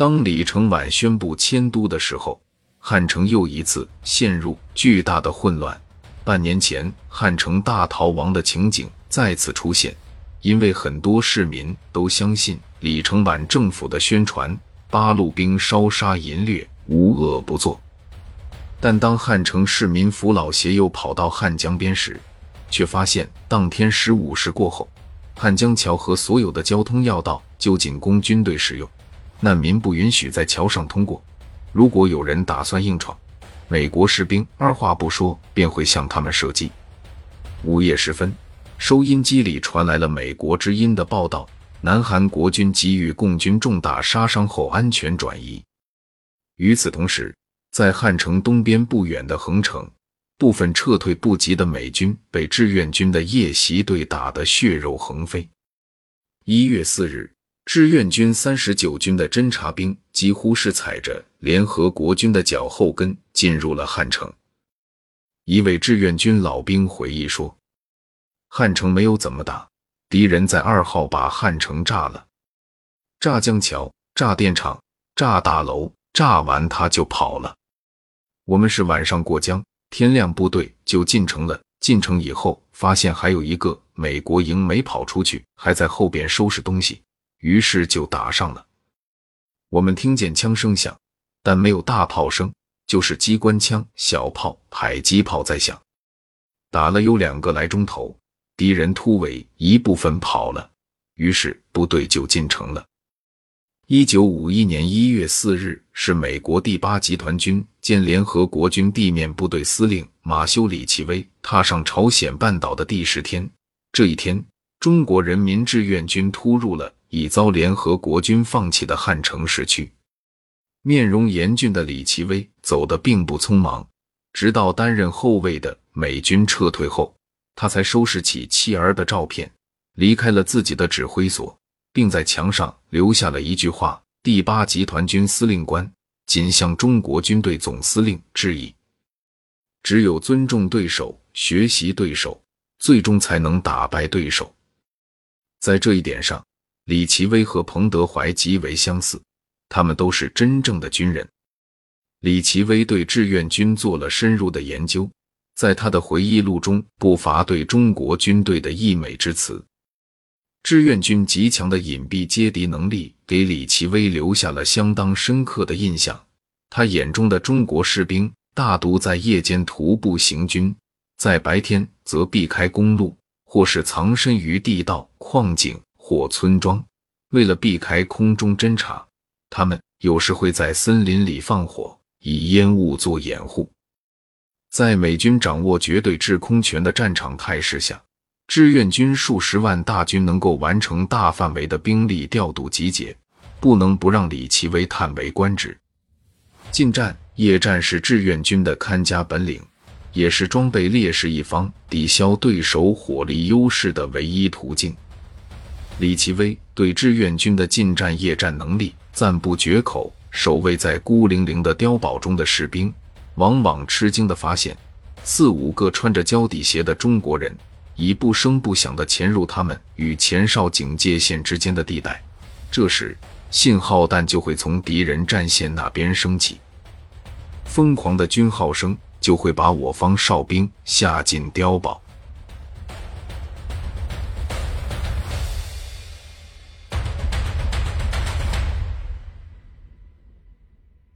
当李承晚宣布迁都的时候，汉城又一次陷入巨大的混乱。半年前，汉城大逃亡的情景再次出现，因为很多市民都相信李承晚政府的宣传：八路兵烧杀淫掠，无恶不作。但当汉城市民扶老携幼跑到汉江边时，却发现当天十五时过后，汉江桥和所有的交通要道就仅供军队使用，难民不允许在桥上通过。如果有人打算硬闯，美国士兵二话不说便会向他们射击。午夜时分，收音机里传来了美国之音的报道：南韩国军给予共军重大杀伤后安全转移。与此同时，在汉城东边不远的横城，部分撤退不及的美军被志愿军的夜袭队打得血肉横飞。一月四日。志愿军三十九军的侦察兵几乎是踩着联合国军的脚后跟进入了汉城。一位志愿军老兵回忆说：“汉城没有怎么打，敌人在二号把汉城炸了，炸江桥、炸电厂、炸大楼，炸完他就跑了。我们是晚上过江，天亮部队就进城了。进城以后，发现还有一个美国营没跑出去，还在后边收拾东西。”于是就打上了。我们听见枪声响，但没有大炮声，就是机关枪、小炮、迫击炮在响。打了有两个来钟头，敌人突围，一部分跑了，于是部队就进城了。一九五一年一月四日是美国第八集团军兼联合国军地面部队司令马修·李奇微踏上朝鲜半岛的第十天。这一天，中国人民志愿军突入了。已遭联合国军放弃的汉城市区，面容严峻的李奇微走得并不匆忙，直到担任后卫的美军撤退后，他才收拾起妻儿的照片，离开了自己的指挥所，并在墙上留下了一句话：“第八集团军司令官仅向中国军队总司令致意。只有尊重对手，学习对手，最终才能打败对手。”在这一点上。李奇微和彭德怀极为相似，他们都是真正的军人。李奇微对志愿军做了深入的研究，在他的回忆录中不乏对中国军队的溢美之词。志愿军极强的隐蔽接敌能力给李奇微留下了相当深刻的印象。他眼中的中国士兵大都在夜间徒步行军，在白天则避开公路，或是藏身于地道、矿井。或村庄，为了避开空中侦察，他们有时会在森林里放火，以烟雾做掩护。在美军掌握绝对制空权的战场态势下，志愿军数十万大军能够完成大范围的兵力调度集结，不能不让李奇微叹为观止。近战、夜战是志愿军的看家本领，也是装备劣势一方抵消对手火力优势的唯一途径。李奇微对志愿军的近战、夜战能力赞不绝口。守卫在孤零零的碉堡中的士兵，往往吃惊地发现，四五个穿着胶底鞋的中国人，已不声不响地潜入他们与前哨警戒线之间的地带。这时，信号弹就会从敌人战线那边升起，疯狂的军号声就会把我方哨兵吓进碉堡。